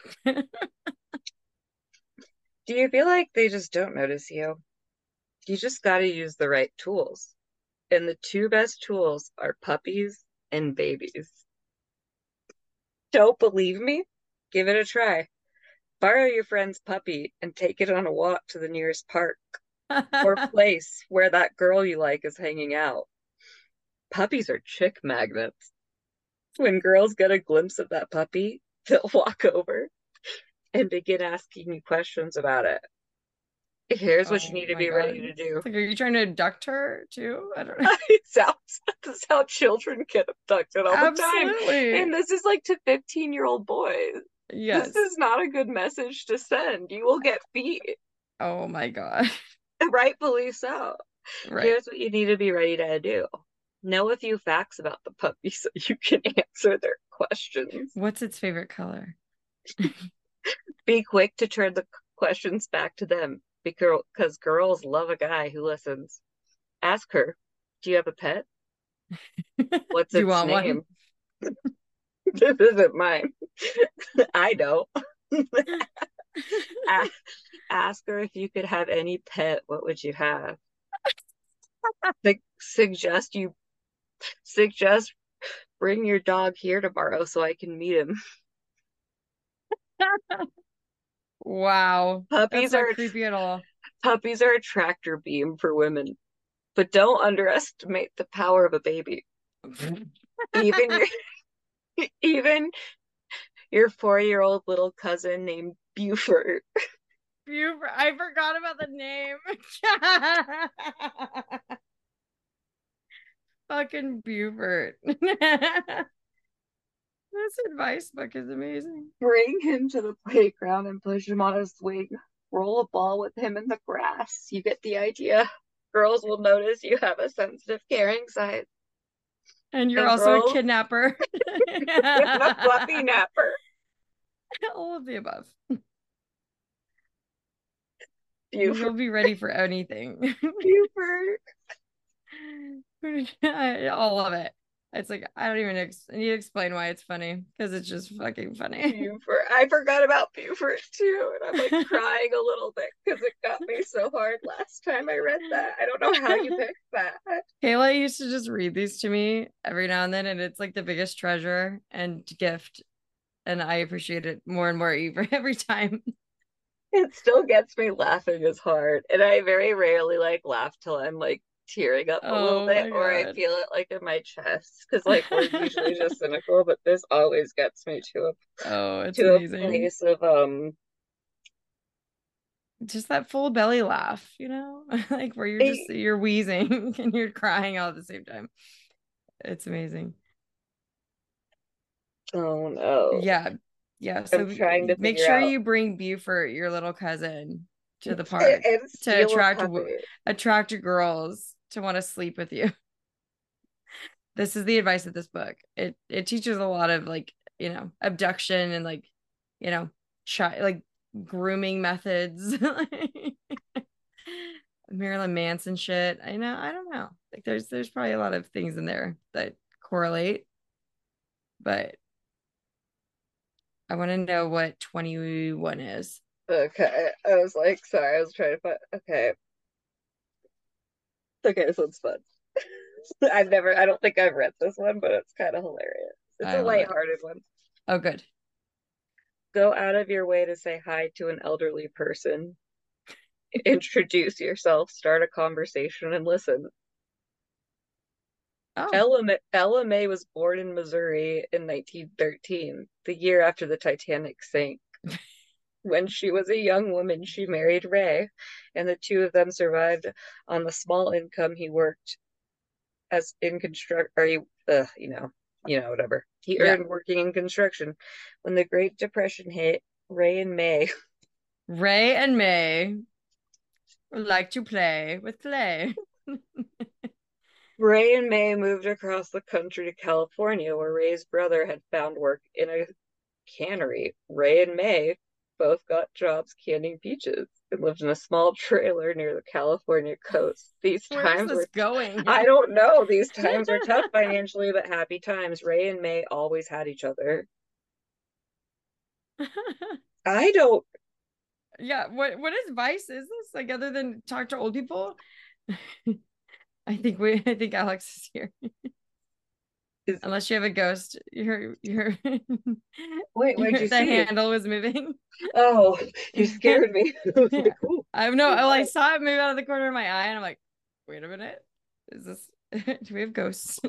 Do you feel like they just don't notice you? You just got to use the right tools. And the two best tools are puppies and babies. Don't believe me? Give it a try. Borrow your friend's puppy and take it on a walk to the nearest park. or place where that girl you like is hanging out. Puppies are chick magnets. When girls get a glimpse of that puppy, they'll walk over and begin asking you questions about it. Here's what Oh you need to be ready to do. It's like, are you trying to abduct her too? I don't know. it sounds that's how children get abducted all the time. Absolutely. And this is like to 15 year old boys. yes. This is not a good message to send. You will get beat, Oh my god. rightfully so. Right. Here's what you need to be ready to do know a few facts about the puppy so you can answer their questions. What's its favorite color? Be quick to turn the questions back to them because girls love a guy who listens. Ask her, Do you have a pet? What's its you want one? name? this isn't mine. I don't. Ask her if you could have any pet, what would you have? Su- suggest you suggest bring your dog here tomorrow so I can meet him. Wow. Puppies are creepy at all. puppies are a tractor beam for women, but don't underestimate the power of a baby. Even your even your four-year-old little cousin named Buford Buford. I forgot about the name. Fucking Buford. this advice book is amazing. bring him to the playground and push him on a swing. Roll a ball with him in the grass. You get the idea. Girls will notice you have a sensitive, caring side. And you're And also a kidnapper. And a fluffy napper. All of the above. Buford. You'll be ready for anything. Buford. All of it. It's like I don't even ex- need to explain why it's funny because it's just fucking funny. Buford. I forgot about Buford too, and I'm like crying a little bit because it got me so hard last time I read that. I don't know how you picked that. Kayla used to just read these to me every now and then, and it's like the biggest treasure and gift. And I appreciate it more and more every every time. It still gets me laughing as hard, and I very rarely like laugh till I'm like tearing up a Oh little bit, or I feel it like in my chest because like we're usually just cynical, but this always gets me to a Oh, it's to a place of um Just that full belly laugh, you know, like where you're just you're wheezing and you're crying all at the same time. It's amazing. oh no Yeah. Yeah. So I'm trying to make sure out- you bring Buford, your little cousin, to the park. to attract attract girls to want to sleep with you. This is the advice of this book. It it teaches a lot of like, you know, abduction and like, you know, chi- like grooming methods. Marilyn Manson shit. I know, I don't know. Like there's there's probably a lot of things in there that correlate. But I want to know what 21 is. Okay, I was like, sorry, I was trying to find. Okay, okay, this one's fun. I've never, I don't think I've read this one, but it's kind of hilarious. It's I a love it. lighthearted one. Oh, good. Go out of your way to say hi to an elderly person. Introduce yourself, start a conversation, and listen. Oh, Ella, Ella May was born in Missouri in 1913, the year after the Titanic sank. when she was a young woman, she married Ray, and the two of them survived on the small income he worked as in construct or he, uh, you know, you know, whatever he Yeah. earned working in construction. When the Great Depression hit, Ray and May Ray and May like to play with clay. Ray and May moved across the country to California, where Ray's brother had found work in a cannery. Ray and May both got jobs canning peaches and lived in a small trailer near the California coast. These Where times were going? I don't know. These times were tough financially, but happy times. Ray and May always had each other. I don't yeah, what what advice is this? Like other than talk to old people? I think we I think Alex is here. Unless you have a ghost, your your, Wait, where'd you the see it? handle was moving. Oh, you scared me. Like. I know. Oh, I saw it move out of the corner of my eye, and I'm like, wait a minute, is this? Do we have ghosts?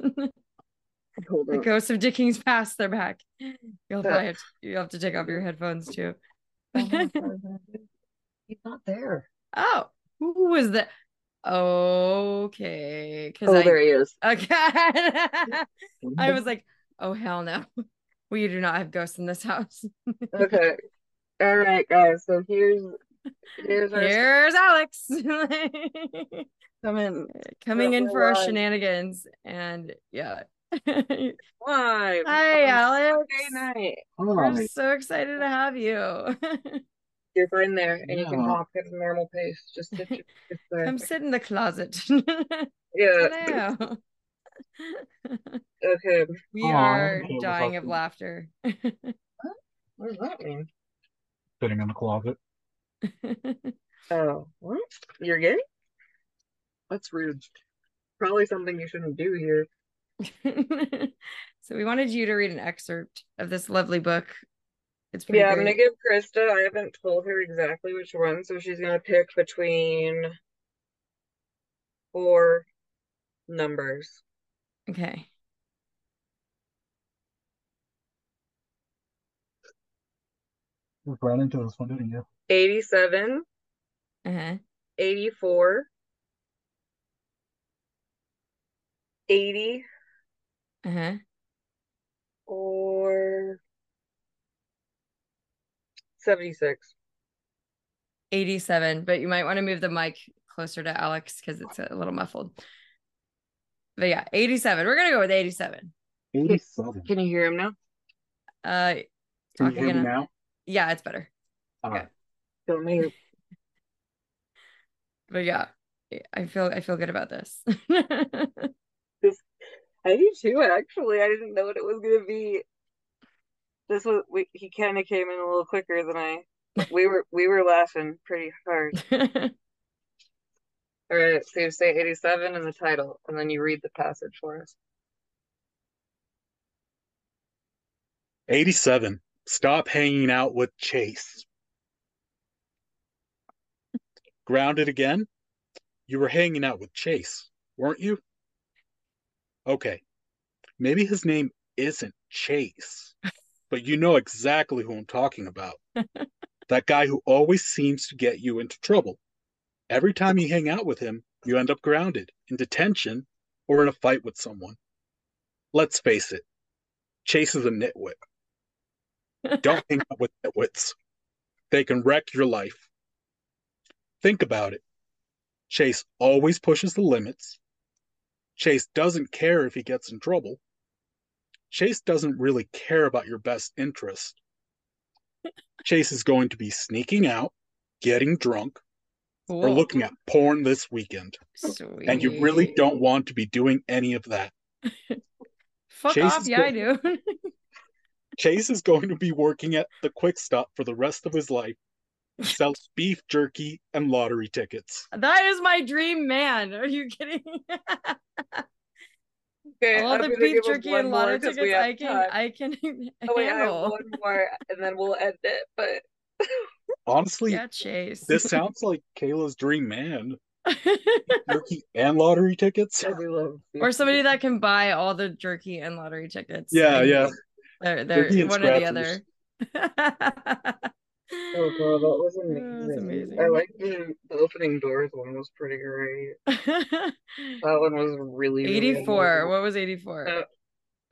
Hold the ghosts of Dickens past. They're back. You'll Uh, probably have to, you'll have to take off your headphones too. He's not there. oh, who was that? Okay, because Oh, I there he is. okay. I was like, oh hell no, we do not have ghosts in this house. Okay. All right, guys. So here's here's our Here's Alex coming coming in for our live. shenanigans, and yeah. live. Hi, on Alex. Saturday night. We're so excited to have you. You're fine there, and you can Yeah. talk at a normal pace. Just sit your sit there. Come sit in the closet. Yeah. Hello. Okay. we Aw, are dying of up? laughter. What does that mean? Sitting in the closet. Oh, what? You're gay? That's rude. Probably something you shouldn't do here. so we wanted you to read an excerpt of this lovely book. It's pretty Yeah, I'm gonna give Krista. I haven't told her exactly which one, so she's gonna pick between four numbers. Okay. You ran into this one, didn't you? 87, Uh-huh. 84, 80, Uh-huh. or 76. 87, but you might want to move the mic closer to Alex because it's a little muffled. But yeah, 87. We're gonna go with 87. 87. Can you hear him now? Uh Can you hear me again. now? Yeah, it's better. All Okay. right. Don't me. But yeah, I feel I feel good about this. I do too, actually. I didn't know what it was gonna be. This was we, he kind of came in a little quicker than I. We were we were laughing pretty hard. All right, so you say 87 in the title, and then you read the passage for us. 87. Stop hanging out with Chase. Grounded again? You were hanging out with Chase, weren't you? Okay. Maybe his name isn't Chase, but you know exactly who I'm talking about. that guy who always seems to get you into trouble. Every time you hang out with him, you end up grounded, in detention, or in a fight with someone. Let's face it, Chase is a nitwit. Don't hang out with nitwits. They can wreck your life. Think about it. Chase always pushes the limits. Chase doesn't care if he gets in trouble. Chase doesn't really care about your best interest. Chase is going to be sneaking out, getting drunk, or looking at porn this weekend. And you really don't want to be doing any of that. Fuck Chase off. Yeah, I do. Chase is going to be working at the Quick Stop for the rest of his life. Sells beef jerky and lottery tickets. that is my dream man. Are you kidding? Okay, All the beef jerky and more lottery 'cause tickets I can time. I can Oh wait, I have handle. one more, and then we'll end it. But Honestly, Yeah, Chase. this sounds like Kayla's dream man. Jerky and lottery tickets. I love or somebody that can buy all the jerky and lottery tickets. Yeah, Like, yeah. They're they're Jerky and one or the other. Oh god, that was amazing. that's amazing. I like the, the opening doors one was pretty great. That one was really, really 84. amazing. What was 84? Uh,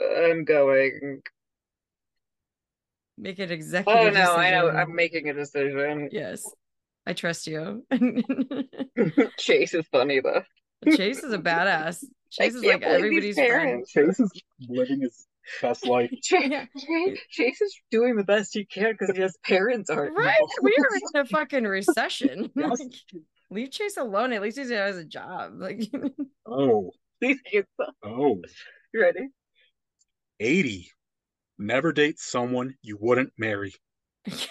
I'm going. Make it executive. Oh no, I know. I'm making a decision. Yes. I trust you. Chase is funny though. Chase is a badass. I Chase is like everybody's friend. Chase is living his best life. Chase, Chase, Chase is doing the best he can because his parents aren't. Right? We are in a fucking recession. Yes. Like, leave Chase alone. At least he has a job. Like Oh, These kids. oh. You ready? 80. Never date someone you wouldn't marry. She's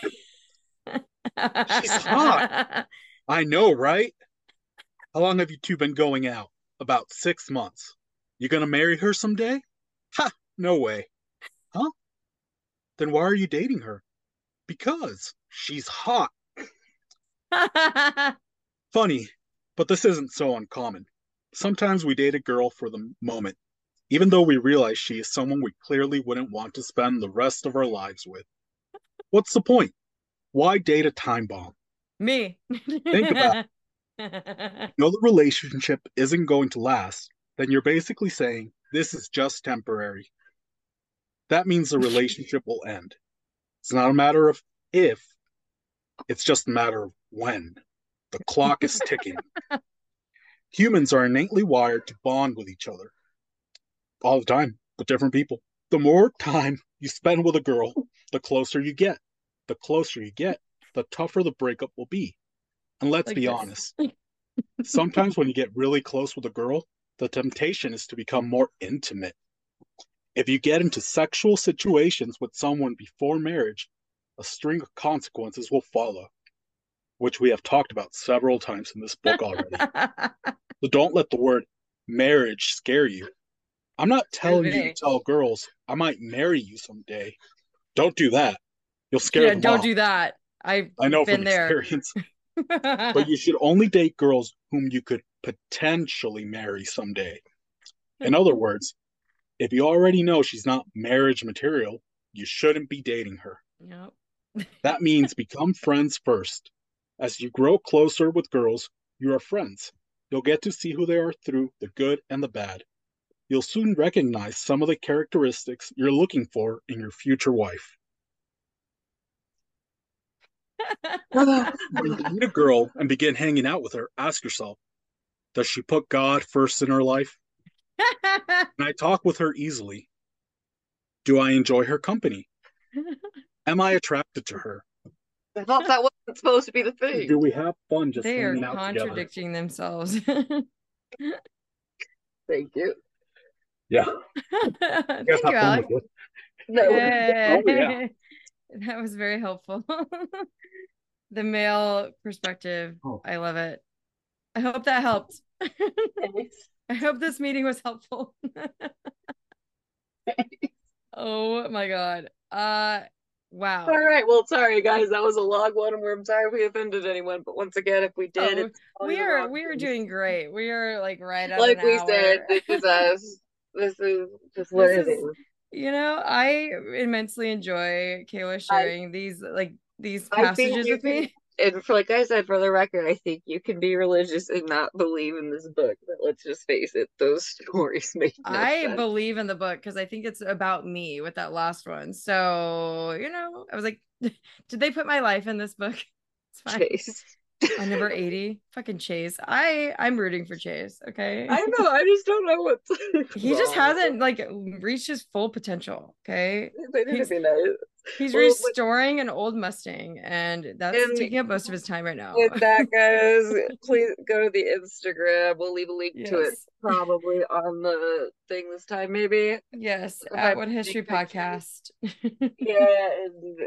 hot. I know, right? How long have you two been going out? About six months. You gonna marry her someday? Ha! No way. Huh? Then why are you dating her? Because she's hot. Funny, but this isn't so uncommon. Sometimes we date a girl for the moment, even though we realize she is someone we clearly wouldn't want to spend the rest of our lives with. What's the point? Why date a time bomb? Me. Think about You know the relationship isn't going to last, then you're basically saying this is just temporary. That means the relationship will end. It's not a matter of if, it's just a matter of when. The clock is ticking. Humans are innately wired to bond with each other all the time, with different people. The more time you spend with a girl, the closer you get. The closer you get, the tougher the breakup will be. And let's Like be this. honest, sometimes when you get really close with a girl, the temptation is to become more intimate. If you get into sexual situations with someone before marriage, a string of consequences will follow, which we have talked about several times in this book already. So don't let the word marriage scare you. I'm not telling you to tell girls I might marry you someday. Don't do that. You'll scare yeah, them don't off. do that. I've I know been from there. experience. but you should only date girls whom you could potentially marry someday. In other words, if you already know she's not marriage material, you shouldn't be dating her. Yep. That means become friends first. As you grow closer with girls, you are friends. You'll get to see who they are through the good and the bad. You'll soon recognize some of the characteristics you're looking for in your future wife. When you meet a girl and begin hanging out with her, ask yourself, does she put God first in her life? Can I talk with her easily? Do I enjoy her company? Am I attracted to her? I thought that wasn't supposed to be the thing. Do we have fun just they are hanging out together? contradicting themselves. Thank you. Yeah. Thank you, Alex. No. Yay. Oh, yeah. That was very helpful. the male perspective. Oh. I love it. I hope that helped. I hope this meeting was helpful. oh my god. Uh wow. All right. Well, sorry guys, that was a long one, we're sorry if we offended anyone. But once again, if we did, Oh, we are we are doing great. We are like right at Like we hour. said, this is us. This is just what This is-. You know, I immensely enjoy Kayla sharing these like these I passages with me. And for like I said, for the record, I think you can be religious and not believe in this book. But let's just face it, those stories make no I sense. believe in the book because I think it's about me with that last one. So, you know, I was like, did they put my life in this book? It's fine. Chase. On number 80, fucking Chase. I I'm rooting for Chase. Okay. I know. I just don't know what. he just hasn't like reached his full potential. Okay. They need he's- to be nice. He's Well, restoring an old Mustang, and that's And- taking up most of his time right now. With that, guys, please go to the Instagram. We'll leave a link to it probably on the thing this time, maybe. Yes, If at I What History. Podcast. Yeah, and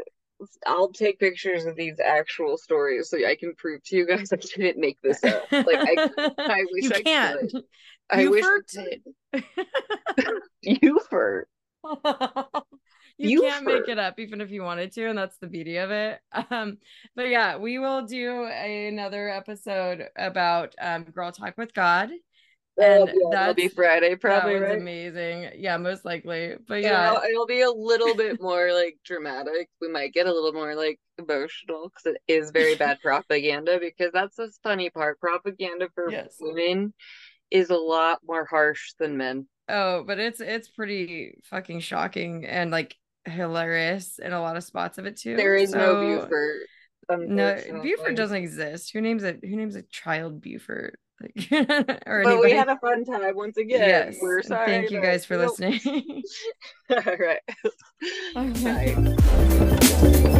I'll take pictures of these actual stories so I can prove to you guys I didn't make this up. Like I, I wish you I can't. could. I wish I did. Buford. You can't make it up even if you wanted to and that's the beauty of it um but yeah we will do another episode about um girl talk with god And that'll be Friday, probably, that right? amazing yeah most likely but yeah It'll, it'll be a little bit more like dramatic. We might get a little more like emotional because it is very bad propaganda. Because that's the funny part. Propaganda for Yes. women is a lot more harsh than men. oh but it's it's pretty fucking shocking and like hilarious in a lot of spots of it too There is no So- Buford. No. Buford doesn't exist. Who names it? Who names a child Buford? Like, or But we had a fun time once again. yes. We're sorry. Thank you guys for don't- listening. All right. Okay. Bye.